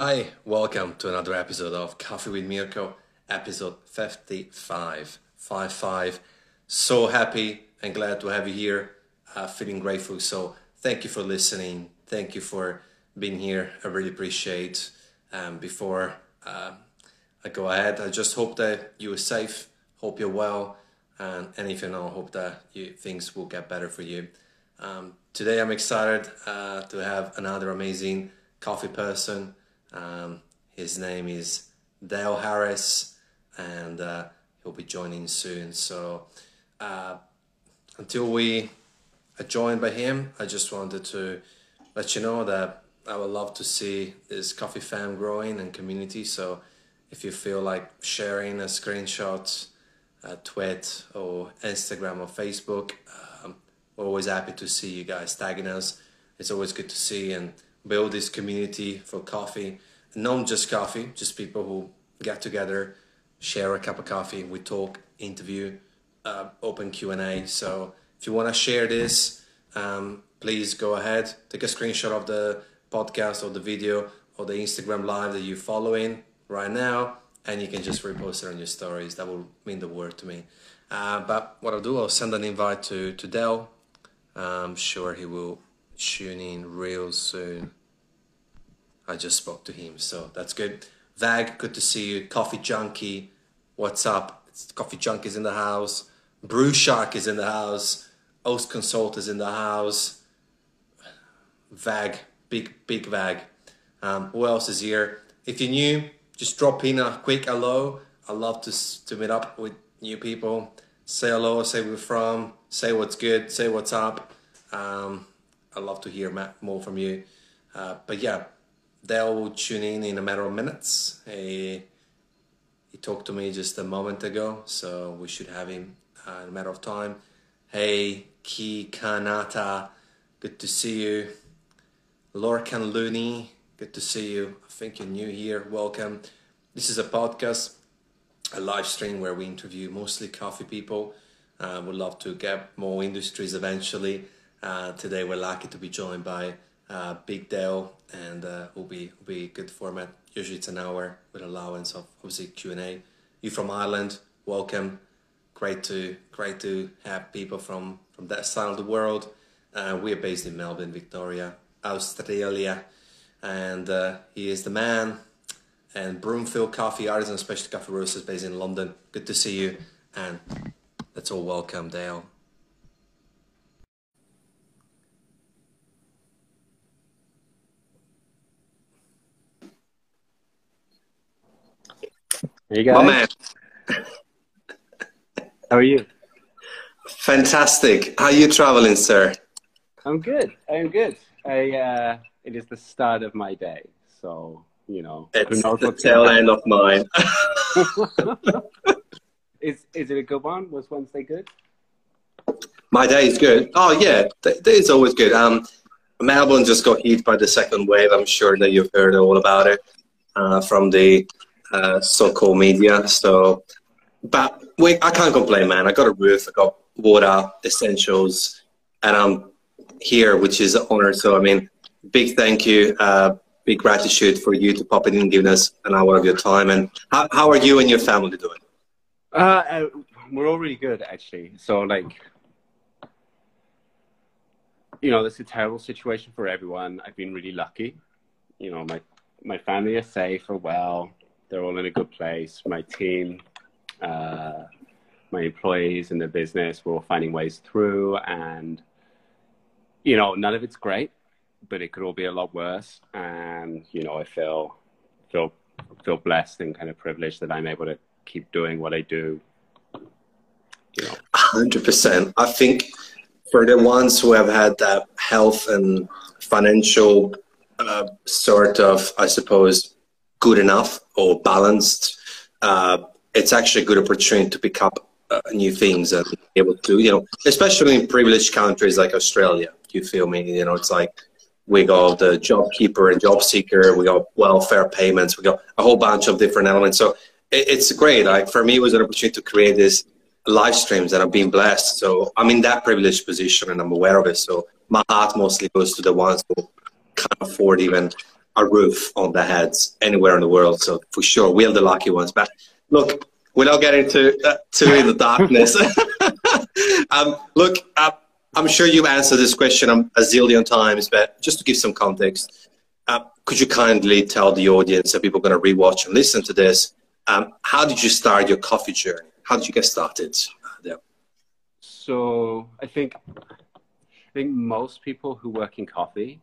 Hi, welcome to another episode of Coffee with Mirko, episode 55. 55. So happy and glad to have you here. Uh, feeling grateful. So thank you for listening. Thank you for being here. I really appreciate. Um, before uh, I go ahead, I just hope that you are safe. Hope you're well, and, you're not, hope that you, things will get better for you. Um, today, I'm excited uh, to have another amazing coffee person um, his name is Dale Harris, and uh, he'll be joining soon. So uh, until we are joined by him, I just wanted to let you know that I would love to see this coffee fam growing and community. So if you feel like sharing a screenshot, a tweet, or Instagram or Facebook, um, we're always happy to see you guys tagging us. It's always good to see and build this community for coffee. Not just coffee, just people who get together, share a cup of coffee, we talk, interview, uh, open Q&A. So if you want to share this, um, please go ahead, take a screenshot of the podcast or the video or the Instagram live that you're following right now, and you can just repost it on your stories. That will mean the world to me. Uh, but what I'll do, I'll send an invite to, to Dell. I'm sure he will tune in real soon. I just spoke to him, so that's good. Vag, good to see you. Coffee Junkie, what's up? It's Coffee Junkie is in the house. Brew Shark is in the house. Oast Consult is in the house. Vag, big, big Vag. Um, who else is here? If you're new, just drop in a quick hello. I love to, to meet up with new people. Say hello, say where you're from, say what's good, say what's up. Um, i love to hear more from you. Uh, but yeah, they'll tune in in a matter of minutes. He, he talked to me just a moment ago, so we should have him uh, in a matter of time. Hey, Ki Kanata, good to see you. Lorcan Looney, good to see you. I think you're new here. Welcome. This is a podcast, a live stream where we interview mostly coffee people. Uh, we'd love to get more industries eventually. Uh, today, we're lucky to be joined by uh, Big Dale, and uh, will be will be good format. Usually it's an hour with allowance of obviously Q and A. You from Ireland? Welcome. Great to great to have people from from that side of the world. Uh, we are based in Melbourne, Victoria, Australia, and uh, he is the man. And Broomfield Coffee Artisan Specialty Coffee Roasters based in London. Good to see you, and let's all welcome Dale. Hey guys. My man. How are you? Fantastic. How are you traveling, sir? I'm good. I'm good. I uh, it is the start of my day, so you know. It's the tail end of mine. is is it a good one? Was Wednesday good? My day is good. Oh yeah, day is always good. Um, Melbourne just got hit by the second wave. I'm sure that you've heard all about it uh, from the uh, so-called media. So, but we, I can't complain, man. I got a roof, I got water, essentials, and I'm here, which is an honor. So, I mean, big thank you, uh, big gratitude for you to pop in and giving us an hour of your time. And how, how are you and your family doing? Uh, uh we're all really good, actually. So, like, you know, this is a terrible situation for everyone. I've been really lucky. You know, my my family is safe or well. They're all in a good place. My team, uh, my employees in the business, we're all finding ways through. And, you know, none of it's great, but it could all be a lot worse. And, you know, I feel, feel, feel blessed and kind of privileged that I'm able to keep doing what I do. You know. 100%. I think for the ones who have had that health and financial uh, sort of, I suppose, good enough or balanced, uh, it's actually a good opportunity to pick up uh, new things and be able to, you know, especially in privileged countries like Australia. You feel me? You know, it's like we got the job keeper and job seeker, we got welfare payments, we got a whole bunch of different elements. So it, it's great. Like for me, it was an opportunity to create this live streams and I've been blessed. So I'm in that privileged position and I'm aware of it. So my heart mostly goes to the ones who can't afford even a roof on their heads anywhere in the world. So for sure, we're the lucky ones. But look, we're not getting to uh, to in the darkness. um, look, uh, I'm sure you've answered this question a zillion times, but just to give some context, uh, could you kindly tell the audience that people are going to rewatch and listen to this? Um, how did you start your coffee journey? How did you get started there? So I think I think most people who work in coffee,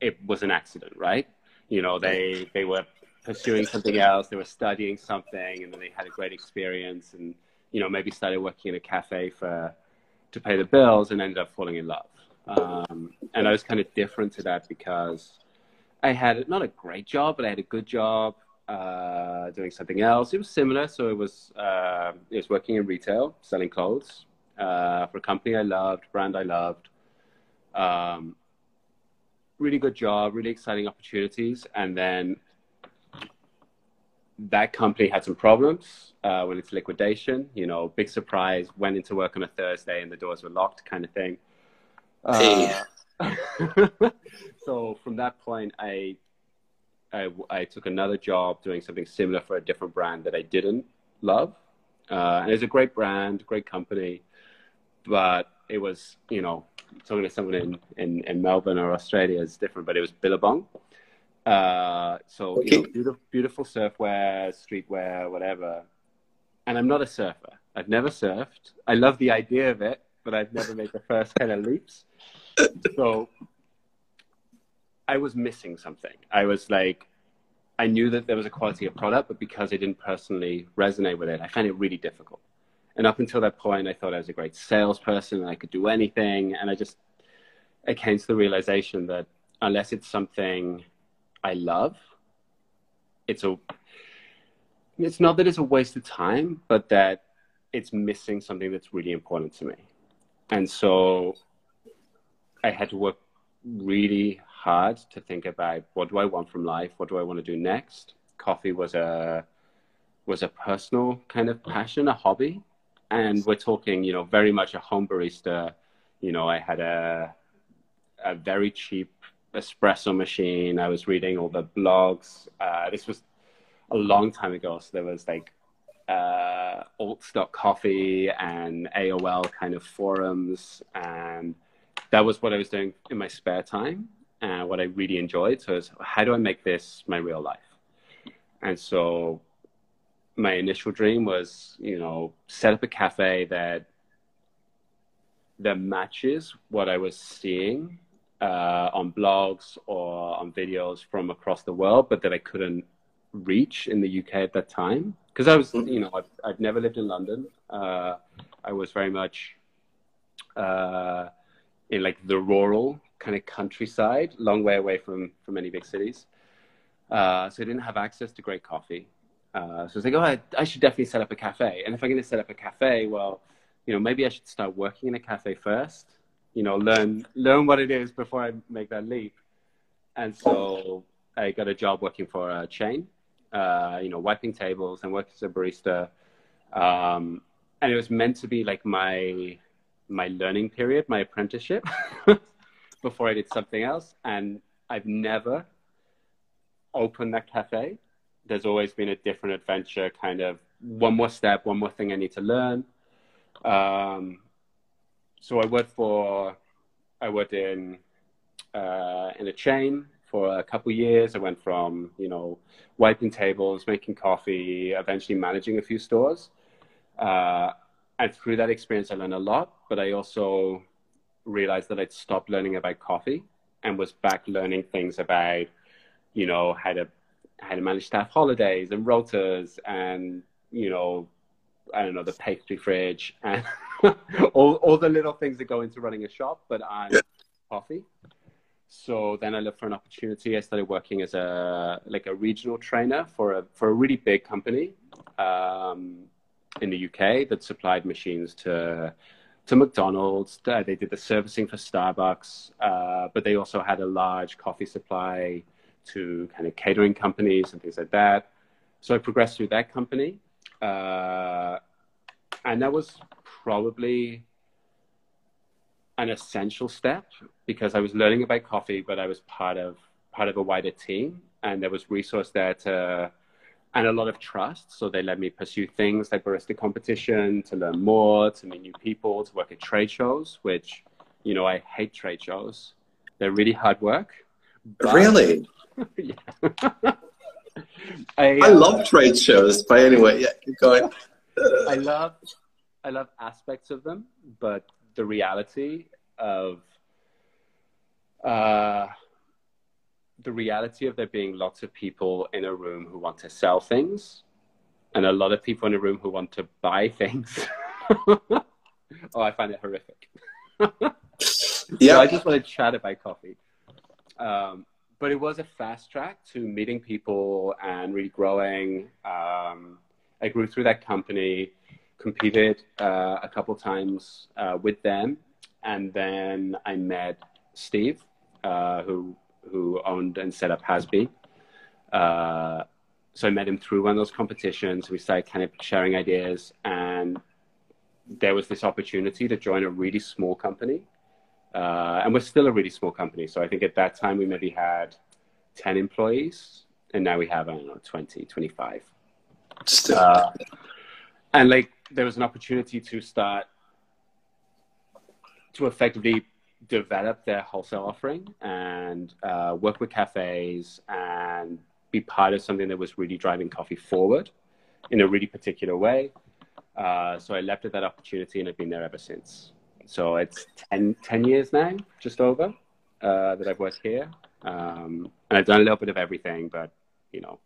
it was an accident, right? You know, they they were pursuing something else, they were studying something, and then they had a great experience, and you know maybe started working in a cafe for to pay the bills, and ended up falling in love. Um, and I was kind of different to that because I had not a great job, but I had a good job uh, doing something else. It was similar, so it was uh, it was working in retail, selling clothes uh, for a company I loved, brand I loved. Um, really good job, really exciting opportunities, and then that company had some problems uh, went into liquidation. You know, big surprise. Went into work on a Thursday and the doors were locked, kind of thing. Uh, so from that point, I, I, I took another job doing something similar for a different brand that I didn't love, uh, and it's a great brand, great company, but it was you know talking to someone in, in, in Melbourne or Australia is different, but it was Billabong. Uh, so okay. you know, beautiful, beautiful surfwear, streetwear, whatever. And I'm not a surfer. I've never surfed. I love the idea of it, but I've never made the first kind of leaps. So I was missing something. I was like, I knew that there was a quality of product, but because I didn't personally resonate with it, I found it really difficult. And up until that point, I thought I was a great salesperson and I could do anything. And I just, I came to the realization that unless it's something I love, it's a it's not that it's a waste of time, but that it's missing something that's really important to me. And so I had to work really hard to think about what do I want from life? What do I want to do next? Coffee was a was a personal kind of passion, a hobby. And we're talking, you know, very much a home barista. You know, I had a a very cheap espresso machine. I was reading all the blogs. Uh, this was a long time ago, so there was like uh, coffee and AOL kind of forums, and that was what I was doing in my spare time and what I really enjoyed. So, was, how do I make this my real life? And so, my initial dream was, you know, set up a cafe that that matches what I was seeing uh, on blogs or on videos from across the world, but that I couldn't reach in the UK at that time. Because I was, you know, I've, I've, never lived in London. Uh, I was very much uh, in like the rural kind of countryside, long way away from from any big cities. Uh, so I didn't have access to great coffee. Uh, so I was like, oh, I, I should definitely set up a cafe. And if I'm going to set up a cafe, well, you know, maybe I should start working in a cafe first you know, learn learn what it is before I make that leap. And so I got a job working for a chain, uh, you know, wiping tables and working as a barista. Um, and it was meant to be like my my learning period, my apprenticeship, before I did something else. And I've never opened that cafe. There's always been a different adventure, kind of one more step, one more thing I need to learn. Um, so I worked for, I worked in uh, in a chain for a couple years. I went from you know wiping tables, making coffee, eventually managing a few stores. Uh, and through that experience, I learned a lot. But I also realized that I'd stopped learning about coffee and was back learning things about you know how to how to manage staff holidays and rotas and you know I don't know, the pastry fridge and all, all the little things that go into running a shop, but I'm yeah. coffee. So then I looked for an opportunity. I started working as a like a regional trainer for a for a really big company um, in the UK that supplied machines to to McDonald's. They did the servicing for Starbucks, uh, but they also had a large coffee supply to kind of catering companies and things like that. So I progressed through that company uh, and that was probably an essential step because I was learning about coffee, but I was part of part of a wider team, and there was resource there to and a lot of trust. So they let me pursue things like barista competition, to learn more, to meet new people, to work at trade shows, which, you know, I hate trade shows. They're really hard work. But... Really? Yeah. I, I love uh, trade shows, but anyway, yeah, keep going. I love, I love aspects of them, but the reality of, uh, the reality of there being lots of people in a room who want to sell things and a lot of people in a room who want to buy things. oh, I find it horrific. yeah. So I just want to chat about coffee. Um, but it was a fast track to meeting people and really growing. Um, I grew through that company, competed uh, a couple times uh, with them, and then I met Steve, uh, who who owned and set up Has Bean. Uh, so I met him through one of those competitions. We started kind of sharing ideas, and there was this opportunity to join a really small company. Uh, and we're still a really small company. So I think at that time we maybe had 10 employees, and now we have, I don't know, 20, 25. Still. Uh, and like there was an opportunity to start to effectively develop their wholesale offering and uh, work with cafes and be part of something that was really driving coffee forward in a really particular way. Uh, so I leapt at that opportunity and I've been there ever since. So it's 10, 10 years now, just over, uh, that I've worked here. Um, and I've done a little bit of everything, but you know.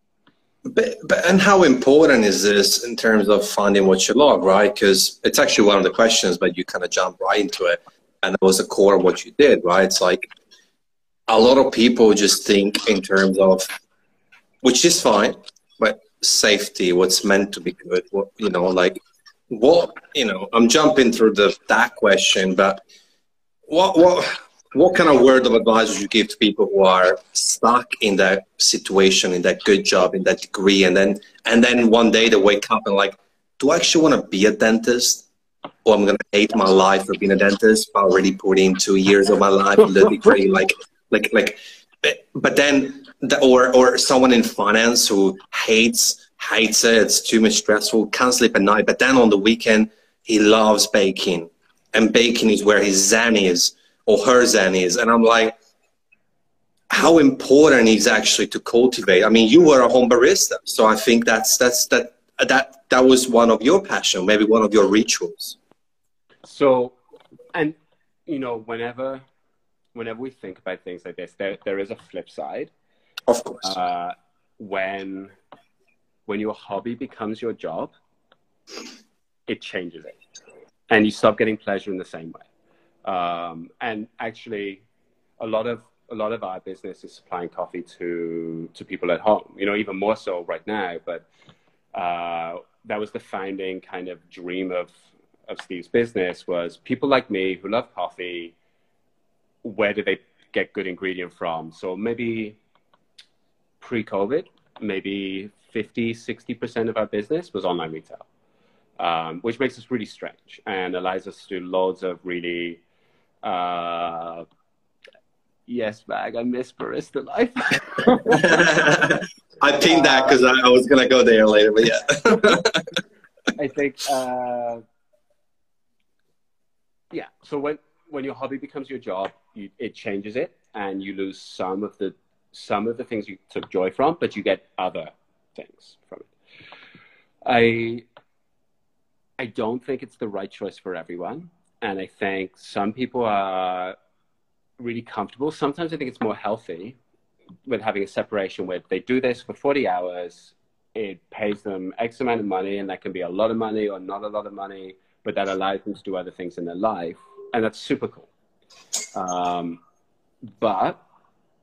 But, but and how important is this in terms of finding what you love, right? Because it's actually one of the questions, but you kind of jump right into it and that was the core of what you did, right? It's like a lot of people just think in terms of, which is fine, but safety, what's meant to be good, what you know, like what you know. I'm jumping through the that question, but what what what kind of word of advice would you give to people who are stuck in that situation, in that good job, in that degree, and then and then one day they wake up and like, do I actually want to be a dentist? oh, I'm gonna hate my life for being a dentist. I already put in two years of my life, literally, like, like, like. But then, the, or or someone in finance who hates hates it. It's too much stressful. Can't sleep at night. But then on the weekend, he loves baking, and baking is where his zen is or her zen is. And I'm like, how important is actually to cultivate. I mean, you were a home barista, so I think that's that's that that that was one of your passion, maybe one of your rituals. So, and you know, whenever whenever we think about things like this, there there is a flip side. Of course. Uh, when when your hobby becomes your job, it changes it, and you stop getting pleasure in the same way. Um, and actually, a lot of a lot of our business is supplying coffee to to people at home. You know, even more so right now. But uh, that was the founding kind of dream of of Steve's business was people like me who love coffee. Where do they get good ingredient from? So maybe pre-COVID, maybe 50, 60% of our business was online retail, um, which makes us really strange and allows us to do loads of really, uh, yes, bag, I miss barista life. I pinned that because I, I, was going to go there later, but yeah. I think uh, yeah. So when when your hobby becomes your job, you, it changes it, and you lose some of the some of the things you took joy from, but you get other things from it. I I don't think it's the right choice for everyone, and I think some people are really comfortable. Sometimes I think it's more healthy with having a separation where they do this for 40 hours it pays them X amount of money, and that can be a lot of money or not a lot of money but that allows them to do other things in their life. And that's super cool. Um, but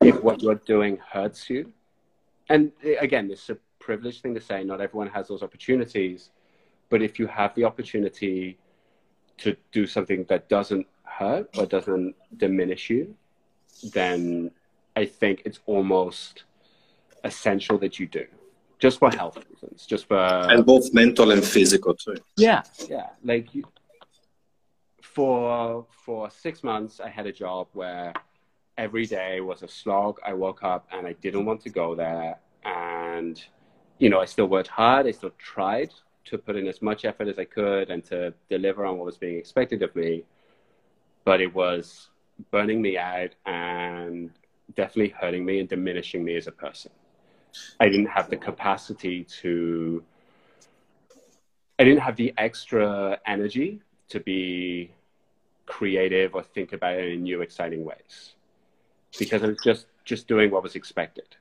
if what you're doing hurts you, and again, it's a privileged thing to say, not everyone has those opportunities. But if you have the opportunity to do something that doesn't hurt or doesn't diminish you, then I think it's almost essential that you do just for health reasons, just for and both mental and physical too. Yeah, yeah. Like you, for for six months, I had a job where every day was a slog. I woke up and I didn't want to go there. And, you know, I still worked hard. I still tried to put in as much effort as I could and to deliver on what was being expected of me. But it was burning me out and definitely hurting me and diminishing me as a person. I didn't have the capacity to, I didn't have the extra energy to be creative or think about it in new, exciting ways because I was just, just doing what was expected.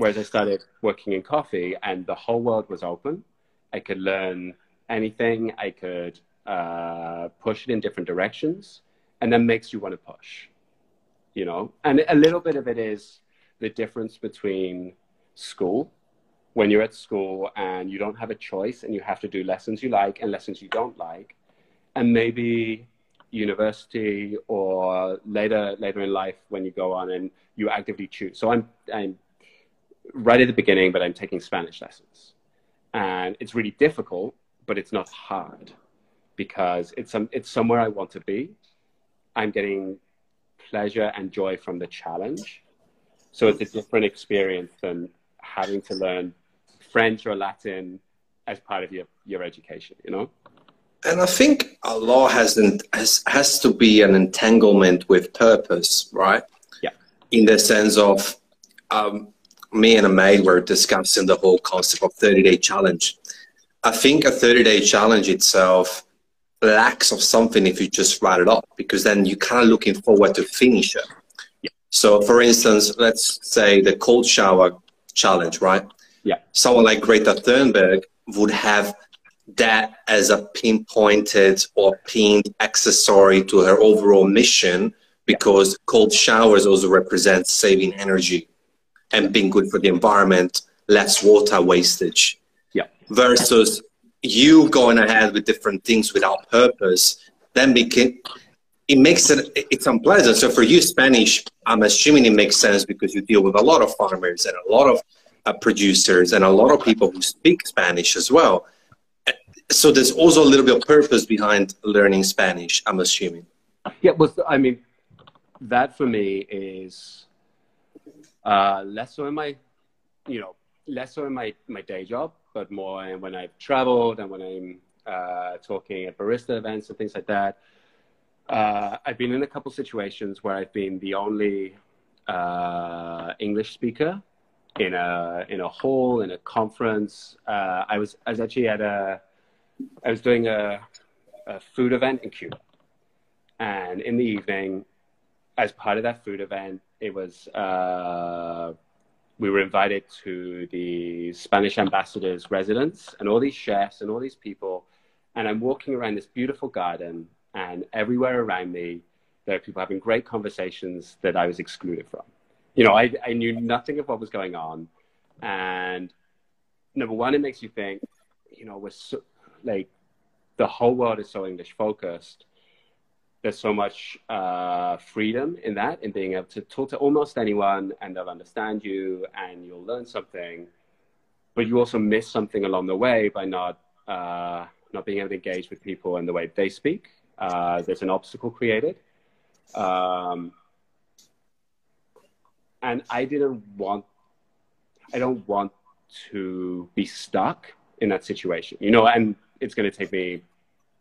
Whereas I started working in coffee and the whole world was open. I could learn anything, I could uh, push it in different directions, and that makes you want to push, you know? And a little bit of it is the difference between school when you're at school and you don't have a choice and you have to do lessons you like and lessons you don't like and maybe university or later later in life when you go on and you actively choose so i'm i'm right at the beginning but i'm taking spanish lessons and it's really difficult but it's not hard because it's some it's somewhere i want to be i'm getting pleasure and joy from the challenge so it's a different experience than having to learn French or Latin as part of your, your education, you know? And I think a law has, an, has, has to be an entanglement with purpose, right? Yeah. In the sense of um, me and a mate were discussing the whole concept of 30 day challenge. I think a 30 day challenge itself lacks of something if you just write it up because then you're kind of looking forward to finish it. Yeah. So, for instance, let's say the cold shower challenge, right? Yeah. Someone like Greta Thunberg would have that as a pinpointed or pinned accessory to her overall mission because cold showers also represent saving energy and being good for the environment, less water wastage. Yeah. Versus you going ahead with different things without purpose, then became it makes it it's unpleasant. So for you, Spanish, I'm assuming it makes sense because you deal with a lot of farmers and a lot of uh, producers and a lot of people who speak Spanish as well. So there's also a little bit of purpose behind learning Spanish. I'm assuming. Yeah, well, I mean, that for me is uh, less so in my, you know, less so in my my day job, but more when I've traveled and when I'm uh, talking at barista events and things like that uh, I've been in a couple situations where I've been the only uh, English speaker in a in a hall in a conference. Uh, I was I was actually at a I was doing a, a food event in Cuba, and in the evening, as part of that food event, it was uh, we were invited to the Spanish ambassador's residence, and all these chefs and all these people, and I'm walking around this beautiful garden and everywhere around me, there are people having great conversations that I was excluded from. You know, I, I knew nothing of what was going on. And number one, it makes you think, you know, we're so, like, the whole world is so English focused. There's so much uh, freedom in that, in being able to talk to almost anyone and they'll understand you and you'll learn something. But you also miss something along the way by not, uh, not being able to engage with people in the way they speak uh, there's an obstacle created. Um, and I didn't want, I don't want to be stuck in that situation, you know, and it's going to take me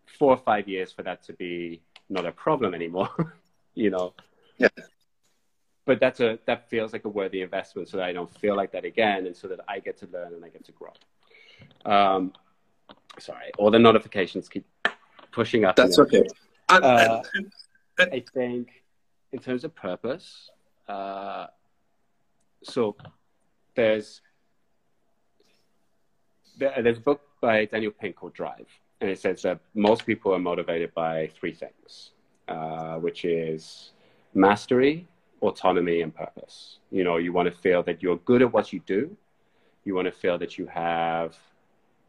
four or five years for that to be not a problem anymore, you know. Yeah. But that's a that feels like a worthy investment, so that I don't feel like that again, and so that I get to learn and I get to grow. Um, sorry, all the notifications keep pushing up. That's okay. Uh, I think in terms of purpose, uh, so there's there's a book by Daniel Pink called Drive, and it says that most people are motivated by three things, uh, which is mastery, autonomy, and purpose. You know, you want to feel that you're good at what you do. You want to feel that you have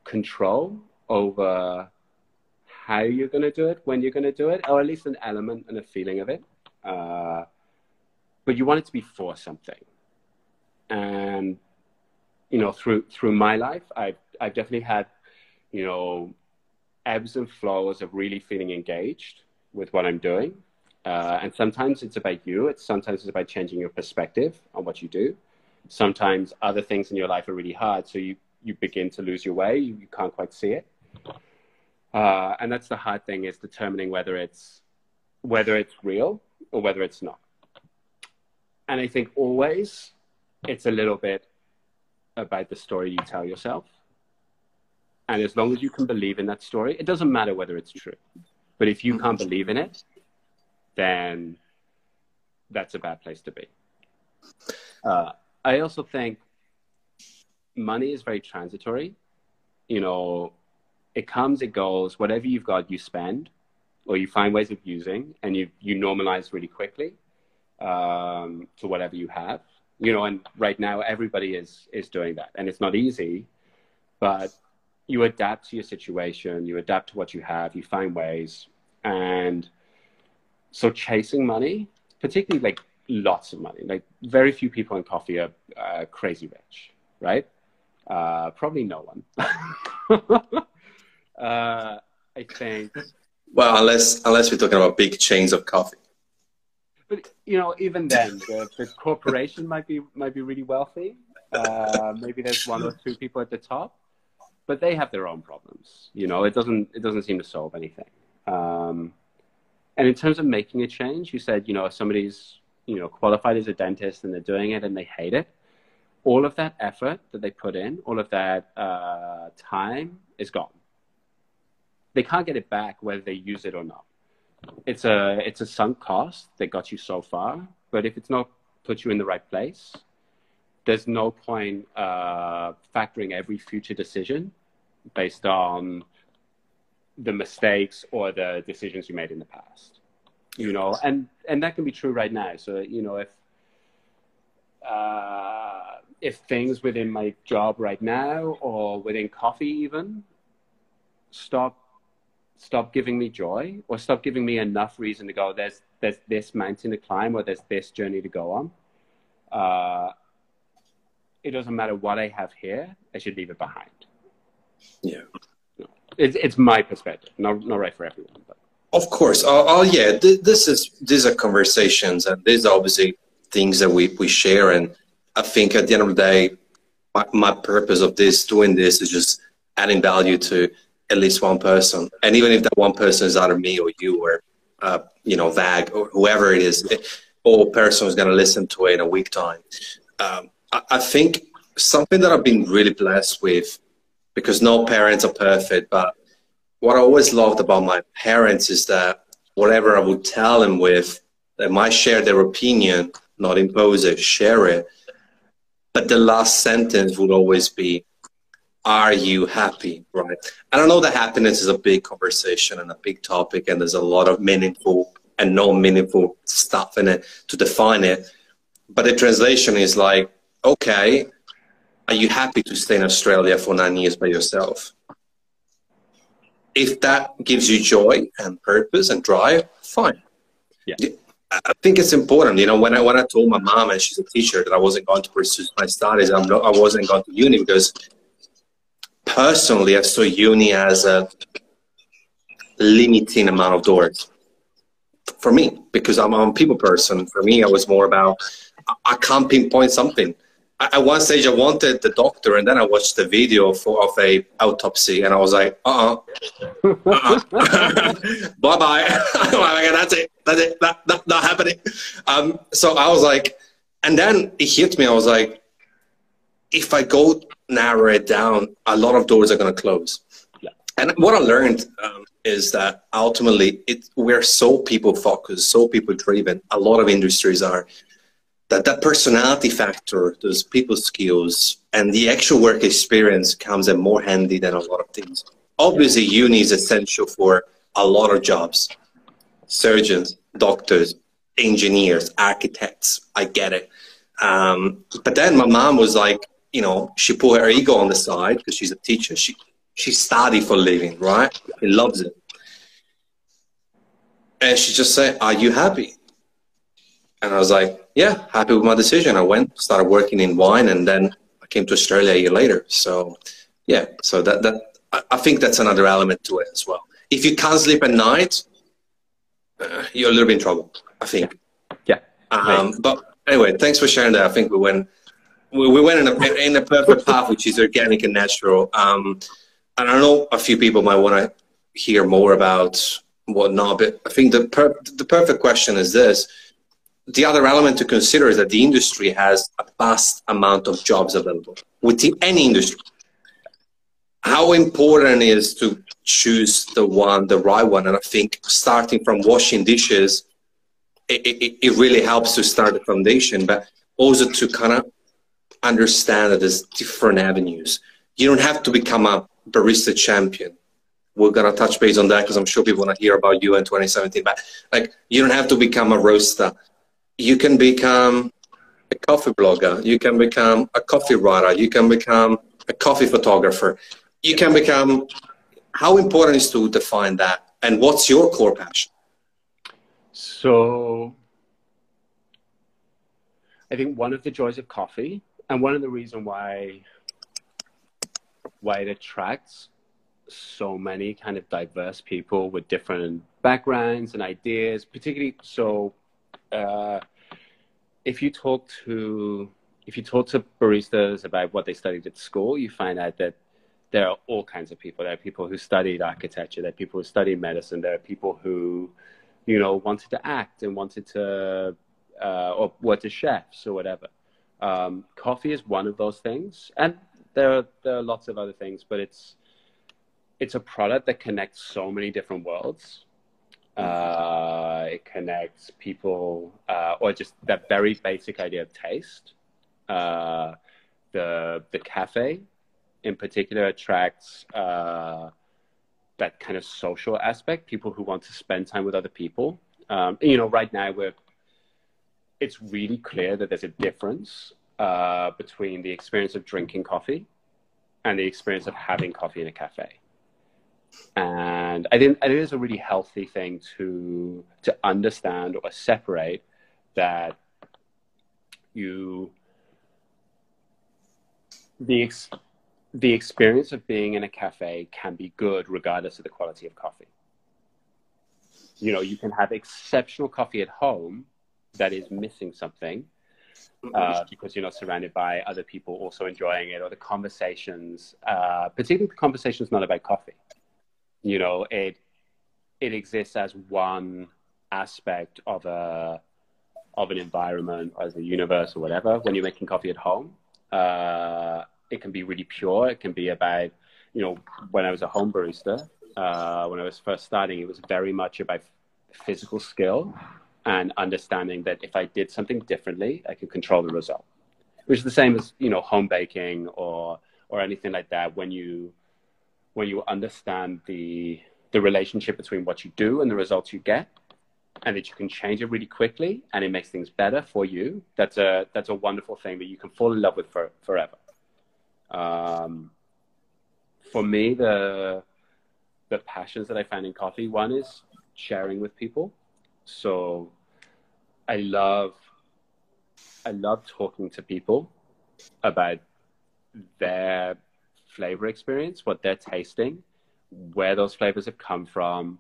control over how you're going to do it, when you're going to do it, or at least an element and a feeling of it. Uh, but you want it to be for something. And you know, through through my life, I've I've definitely had, you know, ebbs and flows of really feeling engaged with what I'm doing, Uh, and sometimes it's about you. It's sometimes it's about changing your perspective on what you do. Sometimes other things in your life are really hard, so you you begin to lose your way. You, you can't quite see it. Uh, and that's the hard thing is determining whether it's whether it's real or whether it's not. And I think always it's a little bit about the story you tell yourself. And as long as you can believe in that story, it doesn't matter whether it's true. But if you can't believe in it, then that's a bad place to be. Uh, I also think money is very transitory. You know, it comes, it goes. Whatever you've got, you spend, or you find ways of using, and you you normalize really quickly um, to whatever you have. You know, and right now everybody is is doing that, and it's not easy, but you adapt to your situation, you adapt to what you have, you find ways, and so chasing money, particularly like lots of money, like very few people in coffee are uh, crazy rich, right? Uh, probably no one. uh, I think. Well, unless unless we're talking about big chains of coffee. But you know, even then, the, the corporation might be might be really wealthy. Uh, maybe there's one or two people at the top, but they have their own problems. You know, it doesn't it doesn't seem to solve anything. Um, and in terms of making a change, you said, you know, if somebody's you know qualified as a dentist and they're doing it and they hate it, all of that effort that they put in, all of that uh, time is gone. They can't get it back whether they use it or not. It's a it's a sunk cost that got you so far, but if it's not put you in the right place, there's no point uh, factoring every future decision based on the mistakes or the decisions you made in the past. You know, and and that can be true right now. So you know if. Uh, if things within my job right now or within coffee even stop stop giving me joy or stop giving me enough reason to go there's there's this mountain to climb or there's this journey to go on uh, it doesn't matter what i have here i should leave it behind yeah it's, it's my perspective not, not right for everyone but of course oh, oh yeah this is these are conversations and these are obviously things that we, we share and I think at the end of the day, my, my purpose of this, doing this, is just adding value to at least one person. And even if that one person is either me or you or, uh, you know, VAG or whoever it is, or person is going to listen to it in a week time. Um, I, I think something that I've been really blessed with, because no parents are perfect, but what I always loved about my parents is that whatever I would tell them with, they might share their opinion, not impose it, share it but the last sentence would always be are you happy? Right? And i know that happiness is a big conversation and a big topic and there's a lot of meaningful and non-meaningful stuff in it to define it but the translation is like okay are you happy to stay in australia for nine years by yourself if that gives you joy and purpose and drive fine yeah. I think it's important. You know, when I when I told my mom and she's a teacher that I wasn't going to pursue my studies, I'm not, I wasn't going to uni because personally I saw uni as a limiting amount of doors for me because I'm, I'm a people person. For me, I was more about I can't pinpoint something at one stage I wanted the doctor, and then I watched the video for of a autopsy, and I was like, uh, uh-uh. uh, bye bye. that's it. That's it. That, that not happening. Um, so I was like, and then it hit me. I was like, if I go narrow it down, a lot of doors are going to close. Yeah. And what I learned um, is that ultimately, it, we're so people focused, so people driven. A lot of industries are that that personality factor, those people skills, and the actual work experience comes in more handy than a lot of things. Obviously, uni is essential for a lot of jobs. Surgeons, doctors, engineers, architects. I get it. Um, but then my mom was like, you know, she put her ego on the side because she's a teacher. She she studied for living, right? She loves it. And she just said, Are you happy? And I was like, yeah, happy with my decision. I went, started working in wine, and then I came to Australia a year later. So, yeah, so that that I think that's another element to it as well. If you can't sleep at night, uh, you're a little bit in trouble. I think. Yeah. Um, but anyway, thanks for sharing that. I think we went we, we went in a in a perfect path, which is organic and natural. Um, and I know a few people might want to hear more about whatnot, but I think the per, the perfect question is this: the other element to consider is that the industry has a vast amount of jobs available within any industry. How important is to choose the one, the right one? And I think starting from washing dishes, it, it, it really helps to start the foundation, but also to kind of understand that there's different avenues. You don't have to become a barista champion. We're gonna touch base on that because I'm sure people want to hear about you in 2017. But like, you don't have to become a roaster. You can become a coffee blogger. You can become a coffee writer. You can become a coffee photographer. You can become. How important is to define that? And what's your core passion? So, I think one of the joys of coffee and one of the reason why why it attracts so many kind of diverse people with different backgrounds and ideas particularly so uh, if you talk to if you talk to baristas about what they studied at school you find out that there are all kinds of people. There are people who studied architecture. There are people who studied medicine. There are people who you know wanted to act and wanted to uh, or were to chefs or whatever. Um, coffee is one of those things, and there are, there are lots of other things, but it's it's a product that connects so many different worlds. Uh, it connects people, uh, or just that very basic idea of taste. Uh, the the cafe, in particular, attracts uh, that kind of social aspect. People who want to spend time with other people. Um, you know, right now we're it's really clear that there's a difference uh, between the experience of drinking coffee and the experience of having coffee in a cafe. And I think, I think it's a really healthy thing to to understand or separate that you the ex, the experience of being in a cafe can be good regardless of the quality of coffee. You know, you can have exceptional coffee at home that is missing something uh, because you're not surrounded by other people also enjoying it or the conversations, uh, particularly the conversations not about coffee. You know, it it exists as one aspect of a of an environment as a universe or whatever. When you're making coffee at home, uh, it can be really pure. It can be about you know when I was a home barista, uh, when I was first starting, it was very much about physical skill and understanding that if I did something differently, I could control the result. Which is the same as you know home baking or or anything like that. When you when you understand the the relationship between what you do and the results you get, and that you can change it really quickly, and it makes things better for you. That's a that's a wonderful thing that you can fall in love with for, forever. Um, for me, the the passions that I find in coffee, one is sharing with people so I love I love talking to people about their flavor experience, what they're tasting, where those flavors have come from.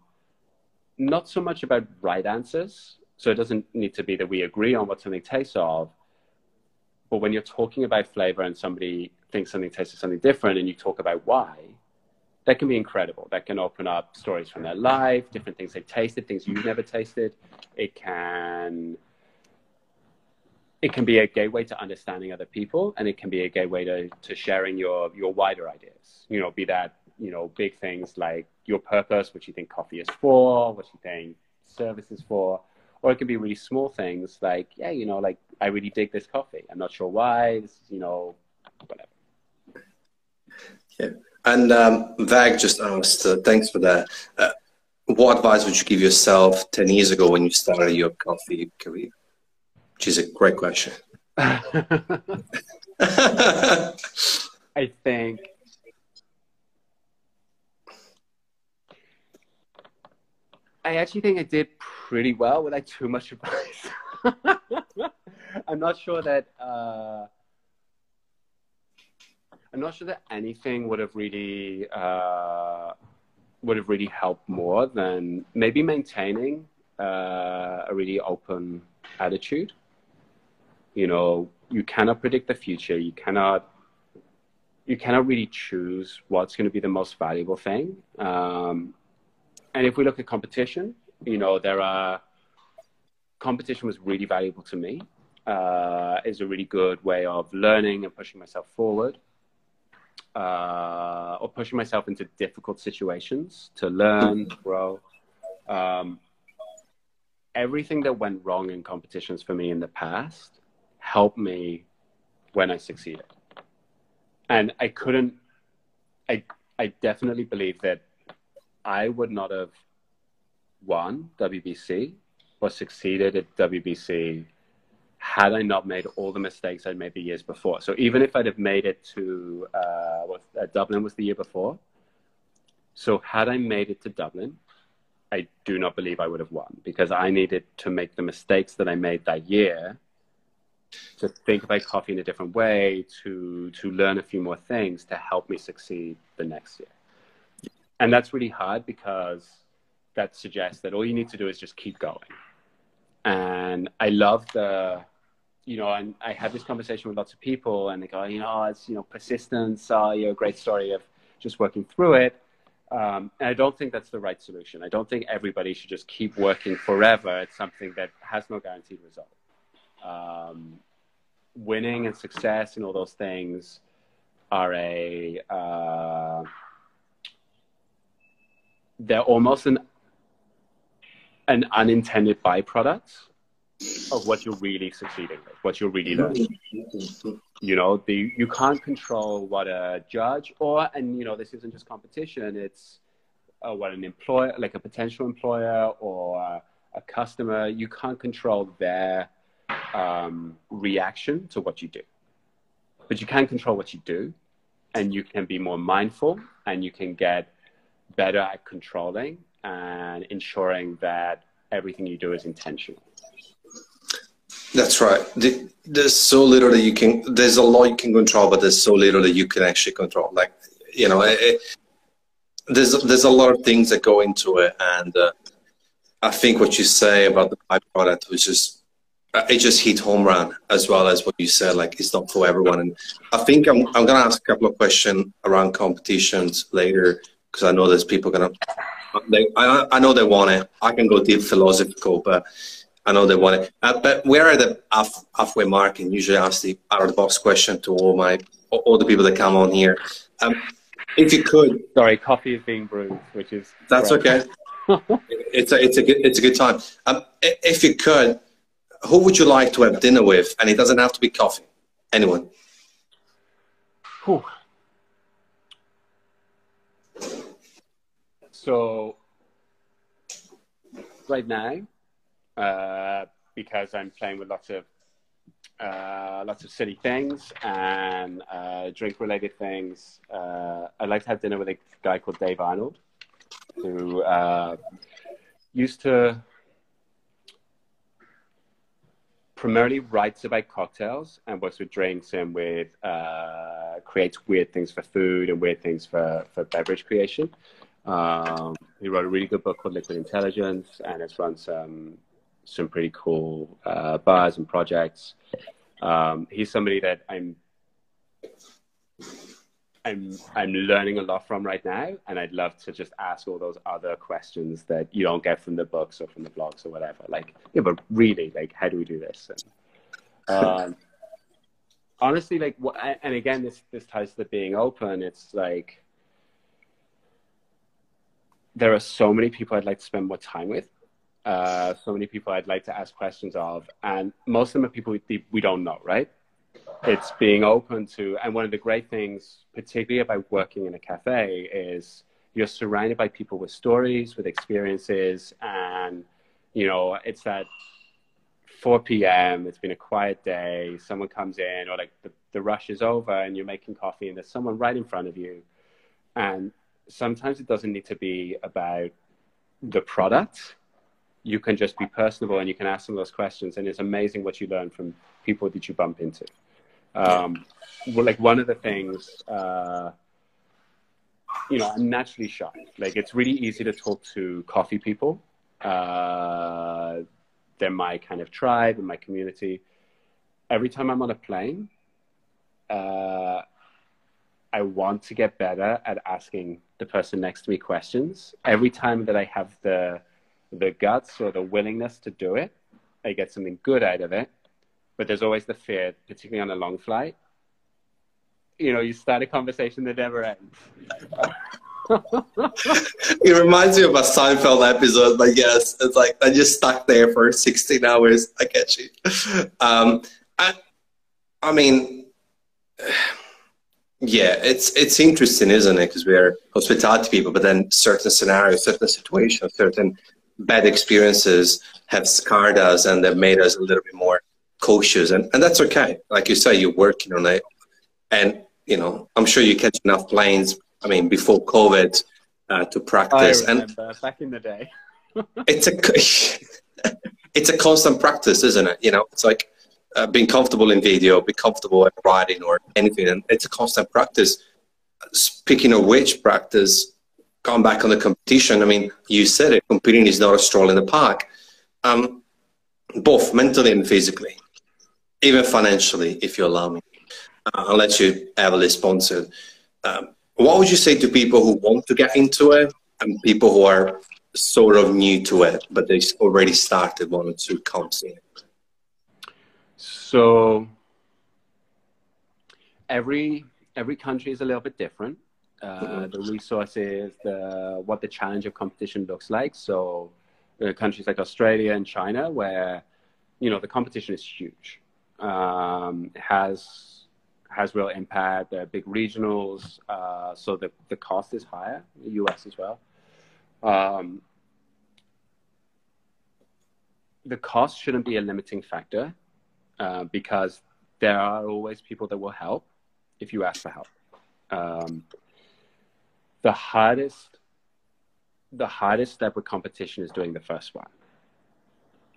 Not so much about right answers. So it doesn't need to be that we agree on what something tastes of. But when you're talking about flavor and somebody thinks something tastes of something different and you talk about why, that can be incredible. That can open up stories from their life, different things they've tasted, things you've never tasted. It can it can be a gateway to understanding other people and it can be a gateway to, to sharing your your wider ideas. You know, be that, you know, big things like your purpose, what you think coffee is for, what you think service is for. Or it can be really small things like, yeah, you know, like I really dig this coffee. I'm not sure why. This is, you know, whatever. Yeah. And um, Vag just asked, uh, thanks for that. Uh, what advice would you give yourself 10 years ago when you started your coffee career? Which is a great question. I think I actually think I did pretty well without too much advice. I'm not sure that uh, I'm not sure that anything would have really uh, would have really helped more than maybe maintaining uh, a really open attitude. You know, you cannot predict the future. You cannot you cannot really choose what's going to be the most valuable thing. Um, and if we look at competition, you know, there are competition was really valuable to me. Uh, is a really good way of learning and pushing myself forward, uh, or pushing myself into difficult situations to learn, grow. Um, everything that went wrong in competitions for me in the past helped me when I succeeded. And I couldn't, I, I definitely believe that I would not have won WBC or succeeded at WBC had I not made all the mistakes I'd made the years before. So even if I'd have made it to uh, what, uh, Dublin was the year before. So had I made it to Dublin, I do not believe I would have won because I needed to make the mistakes that I made that year to think about coffee in a different way, to to learn a few more things to help me succeed the next year. And that's really hard because that suggests that all you need to do is just keep going. And I love the you know, and I have this conversation with lots of people and they go, you know, oh, it's you know, persistence, uh, you know, great story of just working through it um, and I don't think that's the right solution. I don't think everybody should just keep working forever at something that has no guaranteed result. Um, winning and success and all those things are a uh, they're almost an an unintended byproduct of what you're really succeeding with, what you're really learning. You know, the you can't control what a judge or, and you know, this isn't just competition. It's uh, what an employer, like a potential employer or a customer, you can't control their um, reaction to what you do, but you can control what you do, and you can be more mindful, and you can get better at controlling and ensuring that everything you do is intentional. That's right. There's so little that you can. There's a lot you can control, but there's so little that you can actually control. Like you know, it, there's there's a lot of things that go into it, and uh, I think what you say about the byproduct was just it just hit home run as well as what you said. Like it's not for everyone, and I think I'm I'm gonna ask a couple of questions around competitions later because I know there's people gonna. They, I I know they want it. I can go deep philosophical, but I know they want it. Uh, but where are the half, halfway mark? And usually ask the out of the box question to all my all the people that come on here. Um, if you could, sorry, coffee is being brewed, which is that's great. okay. it's a it's a good it's a good time. Um, if you could, who would you like to have dinner with? And it doesn't have to be coffee. Anyone. Whew. So right now, uh, because I'm playing with lots of uh, lots of silly things and uh, drink related things. Uh, I'd like to have dinner with a guy called Dave Arnold, who uh, used to primarily writes about cocktails and works with drinks and with uh, creates weird things for food and weird things for, for beverage creation. Um, he wrote a really good book called Liquid Intelligence and has run some some pretty cool uh, bars and projects. Um, he's somebody that I'm I'm I'm learning a lot from right now, and I'd love to just ask all those other questions that you don't get from the books or from the blogs or whatever. Like, yeah, but really, like, how do we do this? And, um, honestly, like, what, and again, this this ties to being open. It's like there are so many people I'd like to spend more time with uh, so many people I'd like to ask questions of, and most of them are people we, we don't know, right? It's being open to, and one of the great things, particularly about working in a cafe, is you're surrounded by people with stories, with experiences, and you know, it's that 4 p.m. It's been a quiet day. Someone comes in, or like the, the rush is over, and you're making coffee, and there's someone right in front of you. And sometimes it doesn't need to be about the product you can just be personable and you can ask them those questions and it's amazing what you learn from people that you bump into um, well, like one of the things uh, you know i'm naturally shy like it's really easy to talk to coffee people Uh, they're my kind of tribe and my community. Every time I'm on a plane, uh, I want to get better at asking the person next to me questions. Every time that I have the the guts or the willingness to do it, I get something good out of it. But there's always the fear, particularly on a long flight. You know, you start a conversation that never ends. it reminds me of a Seinfeld episode, but yes, it's like I just stuck there for 16 hours. I get you. Um, I, I mean, yeah, it's it's interesting, isn't it? Because we're hospitality people, but then certain scenarios, certain situations, certain bad experiences have scarred us and they've made us a little bit more cautious, and and that's okay. Like you say, you're working on it, and you know, I'm sure you catch enough planes I mean, before COVID uh, to practice. I remember, and back in the day. it's a it's a constant practice, isn't it? You know, it's like uh, being comfortable in video, be comfortable at writing or anything, and it's a constant practice. Speaking of which, practice. Going back on the competition, I mean, you said it. Competing is not a stroll in the park, um, both mentally and physically, even financially, if you allow me. Uh, I'll you heavily sponsored. Um, what would you say to people who want to get into it and people who are sort of new to it, but they've already started wanting to come see it? So every every country is a little bit different. Uh. The resources, the what the challenge of competition looks like. So uh, countries like Australia and China, where you know the competition is huge, um, has has real impact. There are big regionals, uh, so the, the cost is higher. The US as well. Um, the cost shouldn't be a limiting factor uh, because there are always people that will help if you ask for help. Um, the hardest, the hardest step with competition is doing the first one,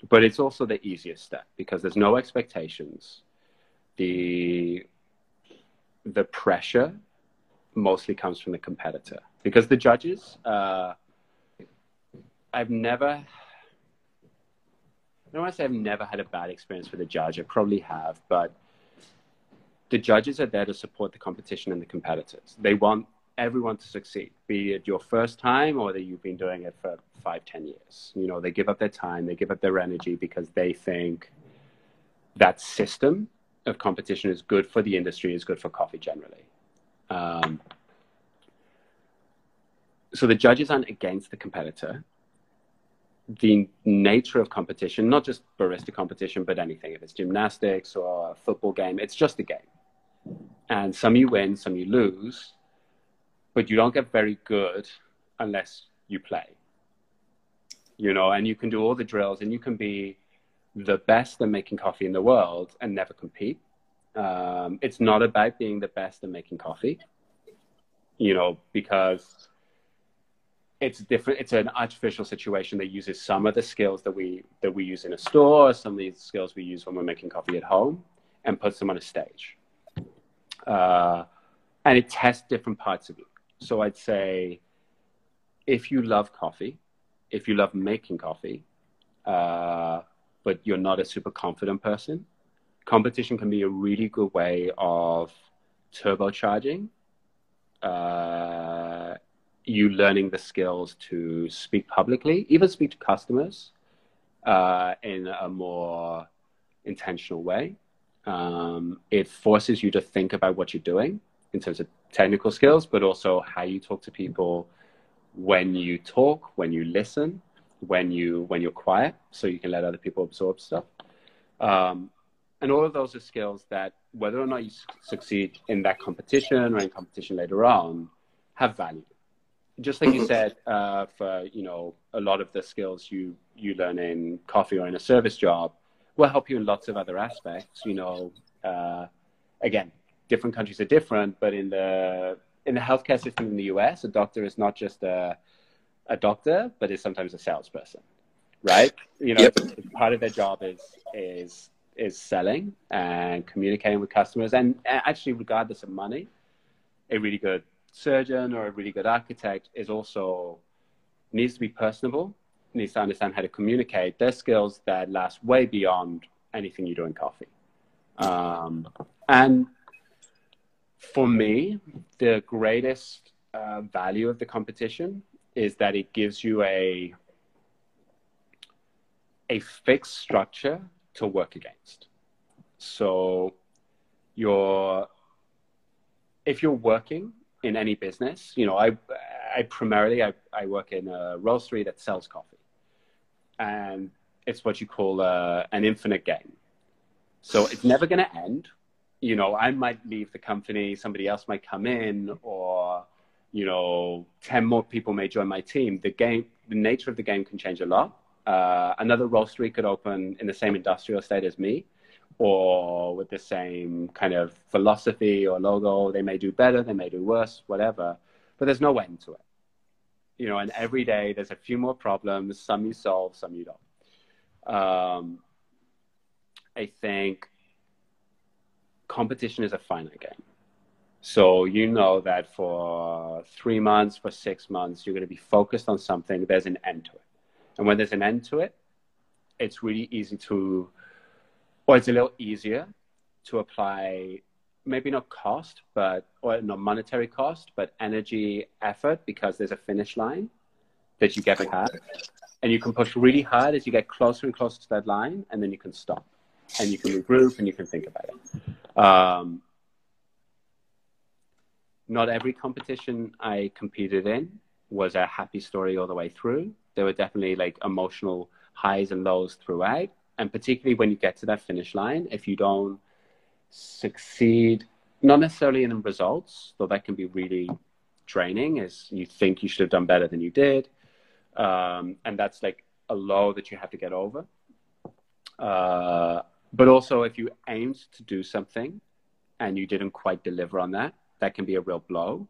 but it's also the easiest step because there's no expectations. The the pressure mostly comes from the competitor because the judges, uh, I've never, I don't want to say I've never had a bad experience with a judge. I probably have, but the judges are there to support the competition and the competitors. They want everyone to succeed, be it your first time or that you've been doing it for five, ten years. You know, they give up their time, they give up their energy because they think that system of competition is good for the industry, is good for coffee generally. Um, so the judges aren't against the competitor. The nature of competition, not just barista competition, but anything, if it's gymnastics or a football game, it's just a game. And some you win, some you lose, but you don't get very good unless you play. You know, and you can do all the drills and you can be the best at making coffee in the world and never compete. Um, it's not about being the best at making coffee, you know, because it's different. It's an artificial situation that uses some of the skills that we that we use in a store, some of the skills we use when we're making coffee at home, and puts them on a stage. Uh, and it tests different parts of you. So I'd say, if you love coffee, if you love making coffee, uh, but you're not a super confident person, competition can be a really good way of turbocharging uh, you learning the skills to speak publicly, even speak to customers uh, in a more intentional way. Um, it forces you to think about what you're doing in terms of technical skills, but also how you talk to people when you talk, when you listen, when you when you're quiet, so you can let other people absorb stuff. Um, and all of those are skills that whether or not you succeed in that competition or in competition later on have value just like you mm-hmm. said uh, for you know a lot of the skills you you learn in coffee or in a service job will help you in lots of other aspects you know uh, again different countries are different but in the in the healthcare system in the us a doctor is not just a, a doctor but is sometimes a salesperson right you know yep. part of their job is is is selling and communicating with customers and actually regardless of money a really good surgeon or a really good architect is also needs to be personable needs to understand how to communicate. They're skills that last way beyond anything you do in coffee. Um, and for me, the greatest uh, value of the competition is that it gives you a a fixed structure to work against. So you're if you're working in any business, you know, I I primarily I, I work in a roastery that sells coffee. And it's what you call uh, an infinite game. So it's never going to end. You know, I might leave the company, somebody else might come in, or you know, ten more people may join my team. The game, the nature of the game can change a lot. Uh, another roastery could open in the same industrial state as me, or with the same kind of philosophy or logo. They may do better, they may do worse, whatever. But there's no end to it. You know, and every day there's a few more problems. Some you solve, some you don't. Um, I think competition is a finite game. So you know that for three months, for six months, you're going to be focused on something. There's an end to it. And when there's an end to it, it's really easy to, or it's a little easier to apply, maybe not cost, but, or not monetary cost, but energy, effort, because there's a finish line that you get past. And you can push really hard as you get closer and closer to that line, and then you can stop and you can regroup and you can think about it. Um, not every competition I competed in was a happy story all the way through. There were definitely like emotional highs and lows throughout. And particularly when you get to that finish line, if you don't succeed, not necessarily in results, though that can be really draining, as you think you should have done better than you did. Um, and that's like a low that you have to get over. Uh, but also, if you aimed to do something and you didn't quite deliver on that, that can be a real blow.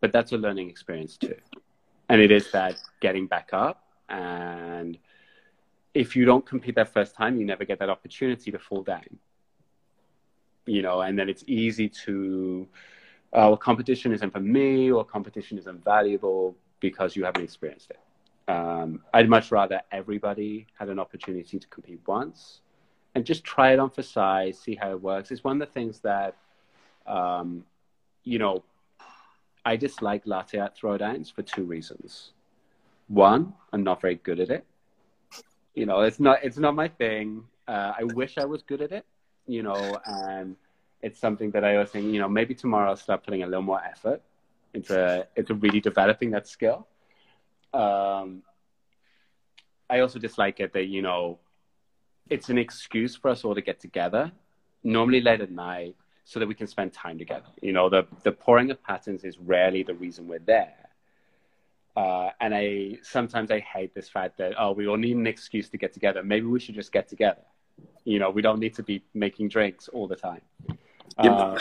But that's a learning experience too. And it is that getting back up. And if you don't compete that first time, you never get that opportunity to fall down. You know, and then it's easy to, uh, well, competition isn't for me or competition isn't valuable because you haven't experienced it. Um, I'd much rather everybody had an opportunity to compete once and just try it on for size, see how it works. It's one of the things that, um, you know, I dislike latte art throwdowns for two reasons. One, I'm not very good at it. You know, it's not it's not my thing. Uh, I wish I was good at it. You know, and it's something that I always think. You know, maybe tomorrow I'll start putting a little more effort into into really developing that skill. Um, I also dislike it that you know it's an excuse for us all to get together, normally late at night, so that we can spend time together. You know, the, the pouring of patterns is rarely the reason we're there. Uh, and I sometimes I hate this fact that oh we all need an excuse to get together. Maybe we should just get together. You know, we don't need to be making drinks all the time. Uh,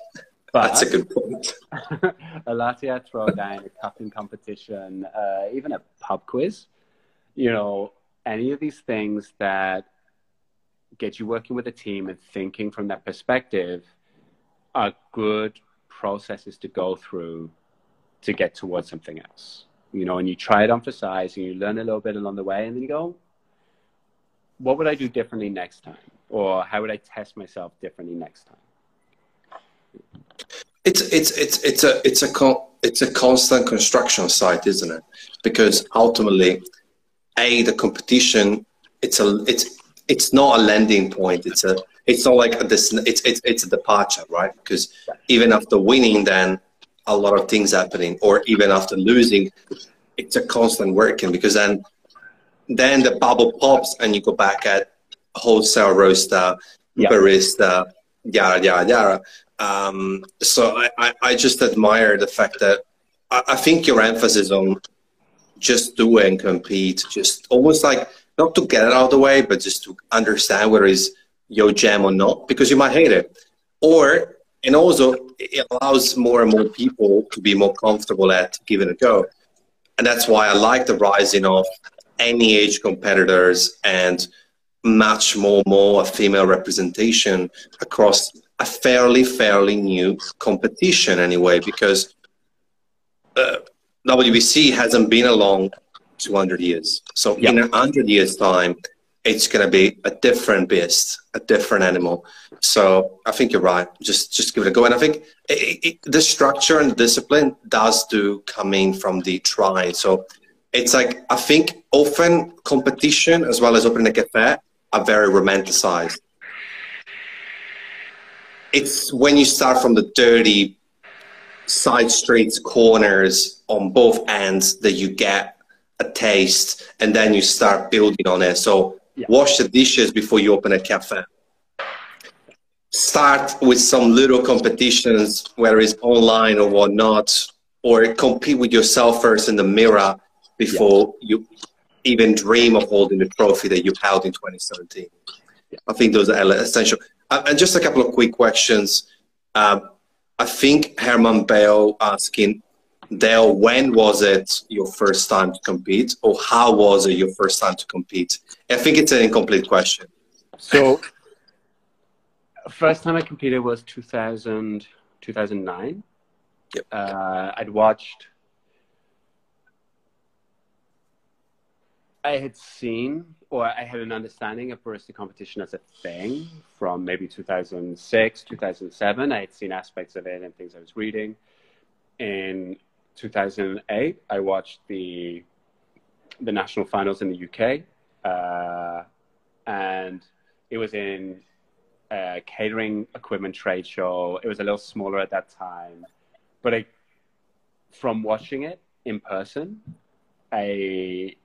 but That's a good point. a latte throwdown, a cupping competition, uh, even a pub quiz. You know, any of these things that get you working with a team and thinking from that perspective are good processes to go through to get towards something else. You know, and you try it on for size and you learn a little bit along the way and then you go, what would I do differently next time? Or how would I test myself differently next time? It's it's it's it's a it's a it's a constant construction site, isn't it? Because ultimately, a the competition it's a it's it's not a landing point. It's a it's not like this. It's it's it's a departure, right? Because even after winning, then a lot of things happening, or even after losing, it's a constant working because then then the bubble pops and you go back at wholesale roaster, yeah. barista, yada yada yada. Um, so I, I, I just admire the fact that I, I think your emphasis on just do and compete, just almost like not to get it out of the way, but just to understand whether it's your jam or not, because you might hate it. Or, and also, it allows more and more people to be more comfortable at giving it a go. And that's why I like the rising of any age competitors and much more more female representation across a fairly fairly new competition anyway because uh, WBC hasn't been along 200 years. So yep. in a 100 years' time, it's going to be a different beast, a different animal. So I think you're right. Just just give it a go. And I think it, it, the structure and the discipline does do come in from the try. So it's like I think often competition as well as opening a cafe are very romanticized. It's when you start from the dirty side streets, corners on both ends that you get a taste and then you start building on it. So yeah. wash the dishes before you open a cafe. Start with some little competitions, whether it's online or whatnot, or compete with yourself first in the mirror before yeah. you even dream of holding the trophy that you held in 2017. Yeah. I think those are essential. Uh, and just a couple of quick questions. Um, I think Herman Bale asking Dale, when was it your first time to compete, or how was it your first time to compete? I think it's an incomplete question. So, first time I competed was 2000, 2009. Yep. Uh, I'd watched. I had seen or I had an understanding of barista competition as a thing from maybe 2006, 2007. I had seen aspects of it and things I was reading. In 2008, I watched the the national finals in the UK, uh, and it was in a catering equipment trade show. It was a little smaller at that time, but I, from watching it in person, I,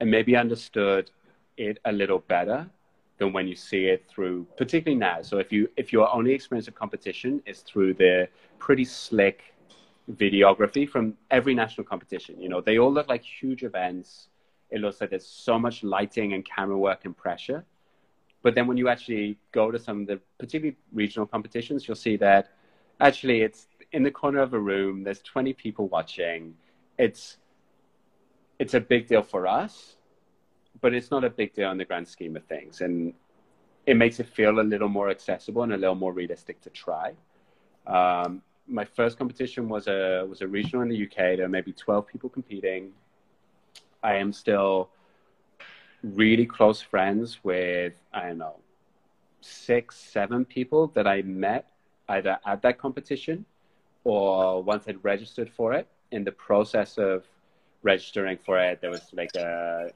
I maybe understood it a little better than when you see it through, particularly now. So if you if your only experience of competition is through the pretty slick videography from every national competition. You know, they all look like huge events. It looks like there's so much lighting and camera work and pressure. But then when you actually go to some of the particularly regional competitions, you'll see that actually it's in the corner of a room, there's 20 people watching. It's it's a big deal for us, but it's not a big deal in the grand scheme of things. And it makes it feel a little more accessible and a little more realistic to try. Um, my first competition was a was a regional in the UK. There were maybe twelve people competing. I am still really close friends with I don't know six, seven people that I met either at that competition or once I'd registered for it. In the process of registering for it, there was like a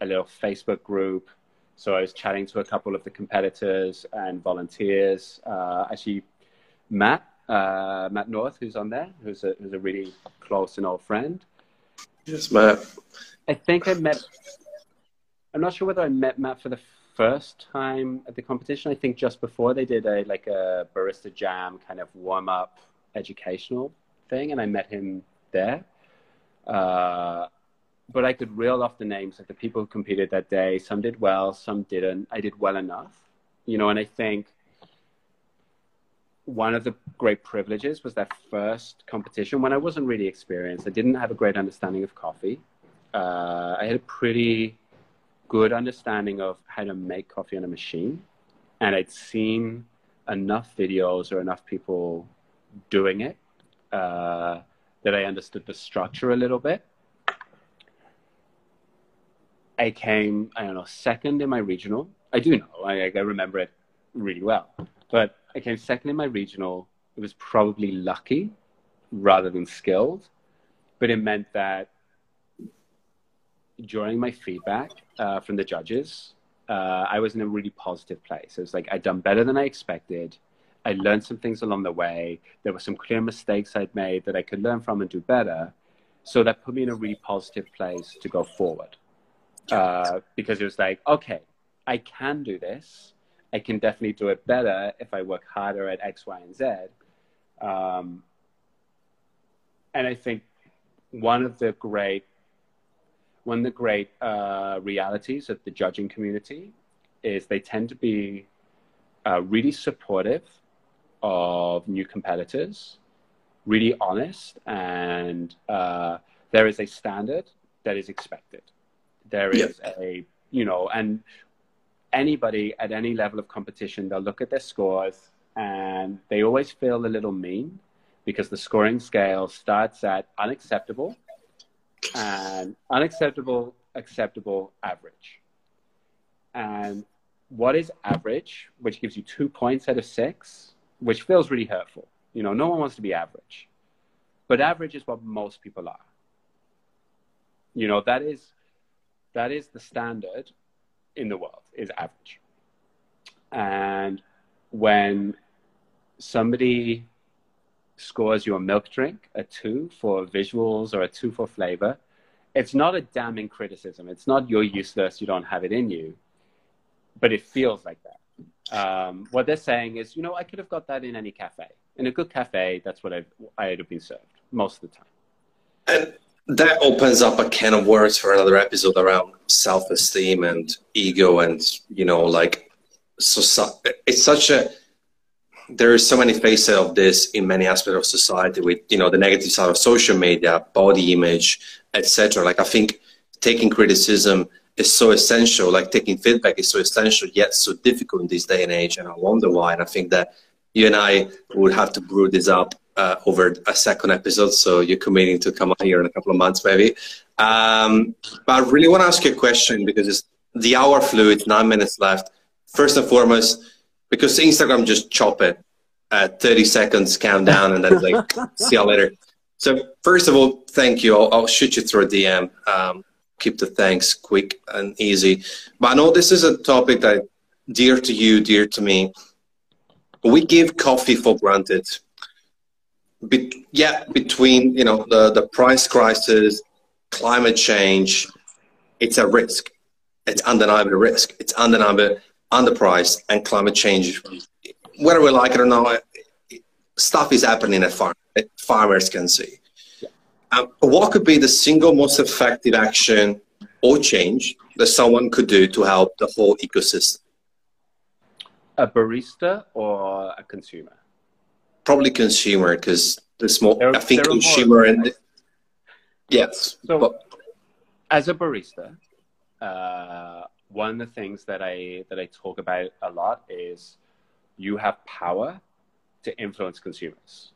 a little Facebook group. So I was chatting to a couple of the competitors and volunteers. Uh, actually, Matt uh, Matt North, who's on there, who's a, who's a really close and old friend. Yes, Matt. I think I met. I'm not sure whether I met Matt for the first time at the competition. I think just before they did a like a barista jam kind of warm up educational thing, and I met him there. Uh, but I could reel off the names of the people who competed that day. Some did well, some didn't. I did well enough, you know. And I think one of the great privileges was that first competition when I wasn't really experienced. I didn't have a great understanding of coffee. Uh, I had a pretty good understanding of how to make coffee on a machine, and I'd seen enough videos or enough people doing it uh, that I understood the structure a little bit. I came, I don't know, second in my regional. I do know, I, I remember it really well. But I came second in my regional. It was probably lucky rather than skilled, but it meant that during my feedback uh, from the judges, uh, I was in a really positive place. It was like I'd done better than I expected. I learned some things along the way. There were some clear mistakes I'd made that I could learn from and do better. So that put me in a really positive place to go forward. Uh, because it was like, okay, I can do this. I can definitely do it better if I work harder at X, Y, and Z. Um, and I think one of the great one of the great uh, realities of the judging community is they tend to be uh, really supportive of new competitors, really honest, and uh, there is a standard that is expected. There is yep. a you know, and anybody at any level of competition, they'll look at their scores and they always feel a little mean because the scoring scale starts at unacceptable and unacceptable, acceptable, average. And what is average, which gives you two points out of six, which feels really hurtful. You know, no one wants to be average. But average is what most people are. You know, that is that is the standard in the world, is average. And when somebody scores your milk drink a two for visuals or a two for flavor, it's not a damning criticism. It's not you're useless, you don't have it in you, but it feels like that. Um, what they're saying is, you know, I could have got that in any cafe. In a good cafe, that's what I've, I would have been served most of the time. And that opens up a can of worms for another episode around self-esteem and ego and, you know, like, so, it's such a, there is so many faces of this in many aspects of society with you know the negative side of social media body image etc like i think taking criticism is so essential like taking feedback is so essential yet so difficult in this day and age and i wonder why. And i think that you and i would have to brew this up uh, over a second episode so you're committing to come on here in a couple of months maybe um, but i really want to ask you a question because it's the hour flew it's nine minutes left first and foremost because Instagram just chop it at 30 seconds countdown and then like see you later. So first of all, thank you. I'll, I'll shoot you through a DM. Um, keep the thanks quick and easy. But I know this is a topic that dear to you, dear to me. We give coffee for granted. Be- yeah, between you know the the price crisis, climate change, it's a risk. It's undeniable risk. It's undeniable underpriced and climate change, whether we like it or not, stuff is happening at farm, farmers can see. Um, what could be the single most effective action or change that someone could do to help the whole ecosystem? A barista or a consumer? Probably consumer, because the small. There, I think consumer and yes. So, but, as a barista, uh, one of the things that I that I talk about a lot is you have power to influence consumers.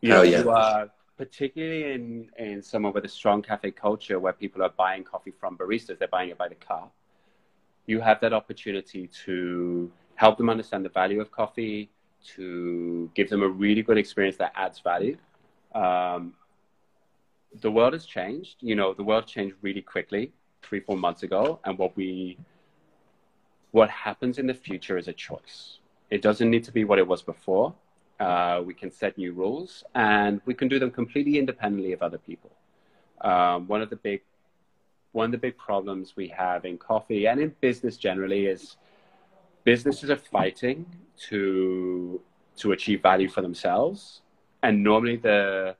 You know, yeah. you are particularly in in somewhere with a strong cafe culture where people are buying coffee from baristas, they're buying it by the cup. You have that opportunity to help them understand the value of coffee, to give them a really good experience that adds value. Um, the world has changed. You know, the world changed really quickly three, four months ago. And what we, what happens in the future is a choice. It doesn't need to be what it was before. Uh, we can set new rules and we can do them completely independently of other people. Um, one of the big, one of the big problems we have in coffee and in business generally is businesses are fighting to to achieve value for themselves, and normally the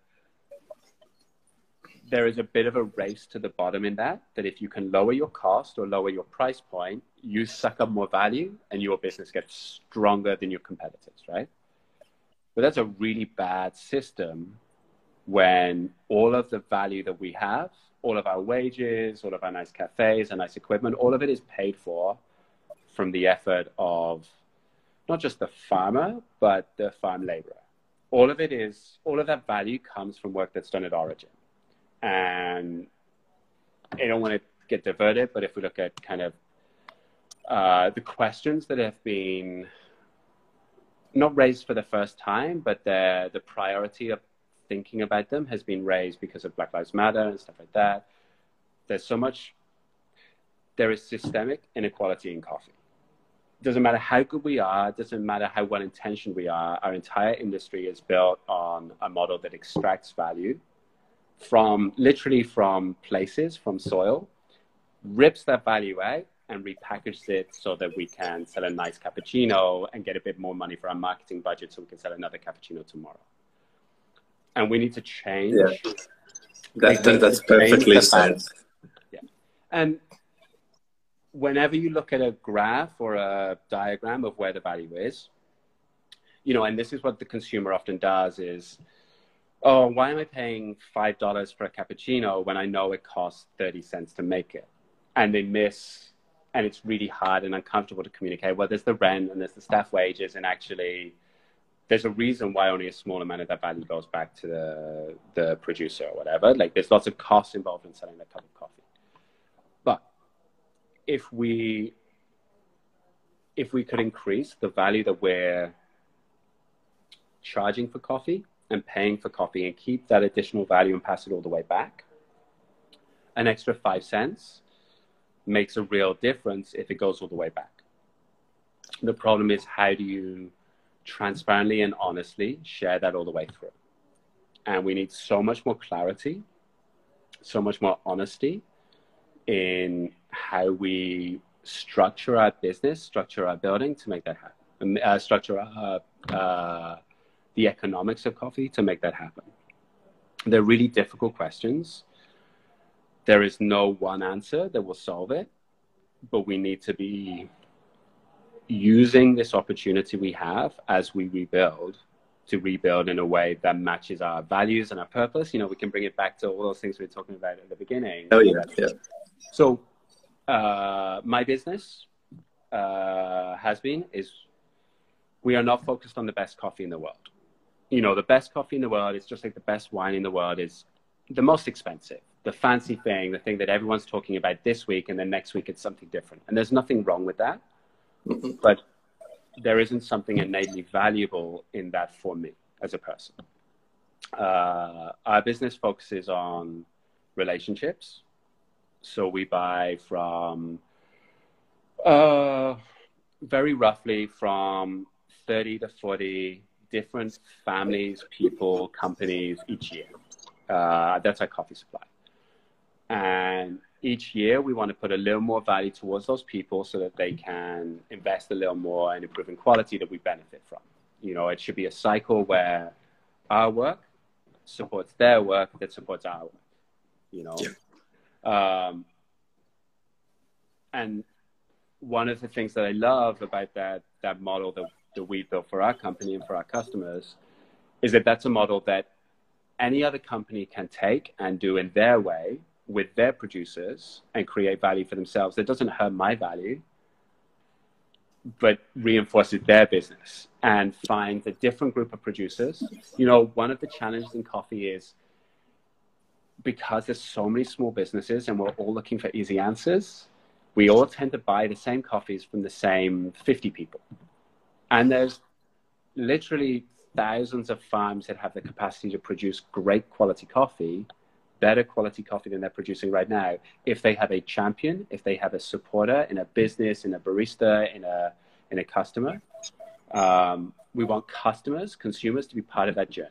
there is a bit of a race to the bottom in that, that if you can lower your cost or lower your price point, you suck up more value and your business gets stronger than your competitors, right? But that's a really bad system when all of the value that we have, all of our wages, all of our nice cafes and nice equipment, all of it is paid for from the effort of not just the farmer, but the farm laborer. All of it is, all of that value comes from work that's done at origin. And I don't want to get diverted, but if we look at kind of uh, the questions that have been not raised for the first time, but the, the priority of thinking about them has been raised because of Black Lives Matter and stuff like that. There's so much, there is systemic inequality in coffee. Doesn't matter how good we are, doesn't matter how well intentioned we are, our entire industry is built on a model that extracts value from literally from places, from soil, rips that value out and repackages it so that we can sell a nice cappuccino and get a bit more money for our marketing budget so we can sell another cappuccino tomorrow. And we need to change. Yeah. That, that, that's perfectly said. Yeah. And whenever you look at a graph or a diagram of where the value is, you know, and this is what the consumer often does is oh, why am I paying $5 for a cappuccino when I know it costs 30 cents to make it? And they miss, and it's really hard and uncomfortable to communicate. Well, there's the rent and there's the staff wages, and actually, there's a reason why only a small amount of that value goes back to the the producer or whatever. Like there's lots of costs involved in selling that cup of coffee. If we if we could increase the value that we're charging for coffee and paying for coffee and keep that additional value and pass it all the way back, an extra five cents makes a real difference if it goes all the way back. The problem is how do you transparently and honestly share that all the way through? And we need so much more clarity, so much more honesty in how we structure our business, structure our building to make that happen, uh, structure our, uh, the economics of coffee to make that happen. They're really difficult questions. There is no one answer that will solve it, but we need to be using this opportunity we have as we rebuild to rebuild in a way that matches our values and our purpose. You know, we can bring it back to all those things we were talking about at the beginning. Oh yeah, yeah. So, uh, my business uh, has been is we are not focused on the best coffee in the world. You know, the best coffee in the world is just like the best wine in the world is the most expensive, the fancy thing, the thing that everyone's talking about this week, and then next week it's something different. And there's nothing wrong with that but there isn't something innately valuable in that for me as a person. Uh, our business focuses on relationships. So we buy from uh, very roughly from 30 to 40 different families, people, companies each year. Uh, that's our coffee supply. And each year we want to put a little more value towards those people so that they can invest a little more in improving quality that we benefit from. You know, it should be a cycle where our work supports their work that supports our work. You know, yeah. Um, and one of the things that I love about that that model that, that we built for our company and for our customers is that that's a model that any other company can take and do in their way with their producers and create value for themselves that doesn't hurt my value, but reinforces their business and finds a different group of producers. You know, one of the challenges in coffee is because there's so many small businesses and we're all looking for easy answers, we all tend to buy the same coffees from the same 50 people. And there's literally thousands of farms that have the capacity to produce great quality coffee better quality coffee than they're producing right now if they have a champion, if they have a supporter in a business, in a barista, in a in a customer. Um, we want customers, consumers, to be part of that journey.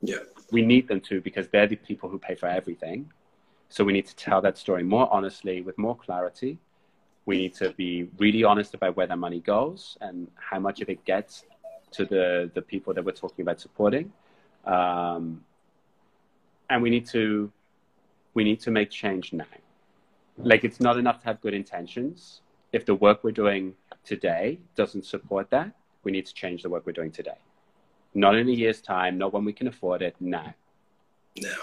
Yeah, we need them to because they're the people who pay for everything. So we need to tell that story more honestly, with more clarity. We need to be really honest about where that money goes and how much of it gets to the the people that we're talking about supporting. Um, and we need to we need to make change now like it's not enough to have good intentions if the work we're doing today doesn't support that we need to change the work we're doing today not in a year's time not when we can afford it now no.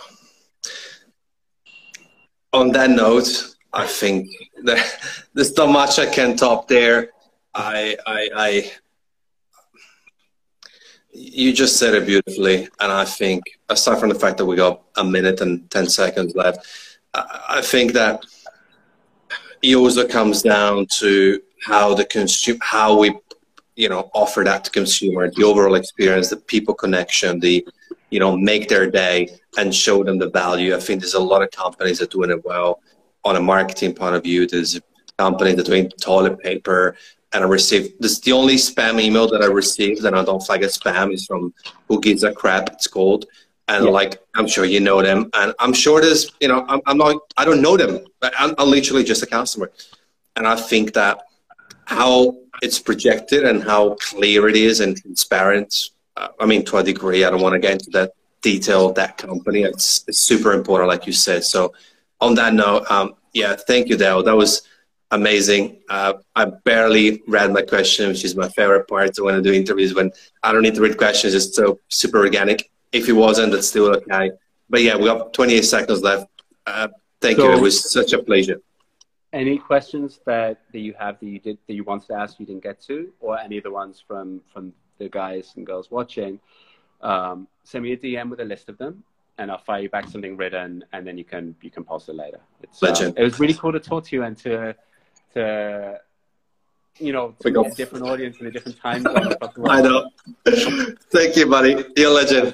On that note i think there's not much i can top there. I i i you just said it beautifully, and I think aside from the fact that we got a minute and ten seconds left, I think that it also comes down to how the consumer, how we, you know, offer that to consumer, the overall experience, the people connection, the, you know, make their day and show them the value. I think there's a lot of companies that are doing it well on a marketing point of view. There's companies that are doing toilet paper and I received this. is The only spam email that I received, and I don't flag it spam, is from Who Gives a Crap. It's called, and yeah. like I'm sure you know them, and I'm sure there's, you know, I'm, I'm not, I don't know them, but I'm, I'm literally just a customer, and I think that how it's projected and how clear it is and transparent. Uh, I mean, to a degree, I don't want to get into that detail of that company. It's, it's super important, like you said. So, on that note, um, yeah, thank you, Dale. That was amazing. Uh, I barely read my question, which is my favorite part when I do interviews when I don't need to read questions. It's so super organic. If it wasn't, that's still okay. But yeah, we have 28 seconds left. Uh, thank so, you. It was such a pleasure. Any questions that, that you have that you did that you wanted to ask you didn't get to, or any of the ones from from the guys and girls watching, um, send me a DM with a list of them, and I'll fire you back something written, and then you can you can post it later. It's, um, Legend. it was really cool to talk to you and to to you know to a different audience in a different time zone. I know. Thank you, buddy. You're a legend.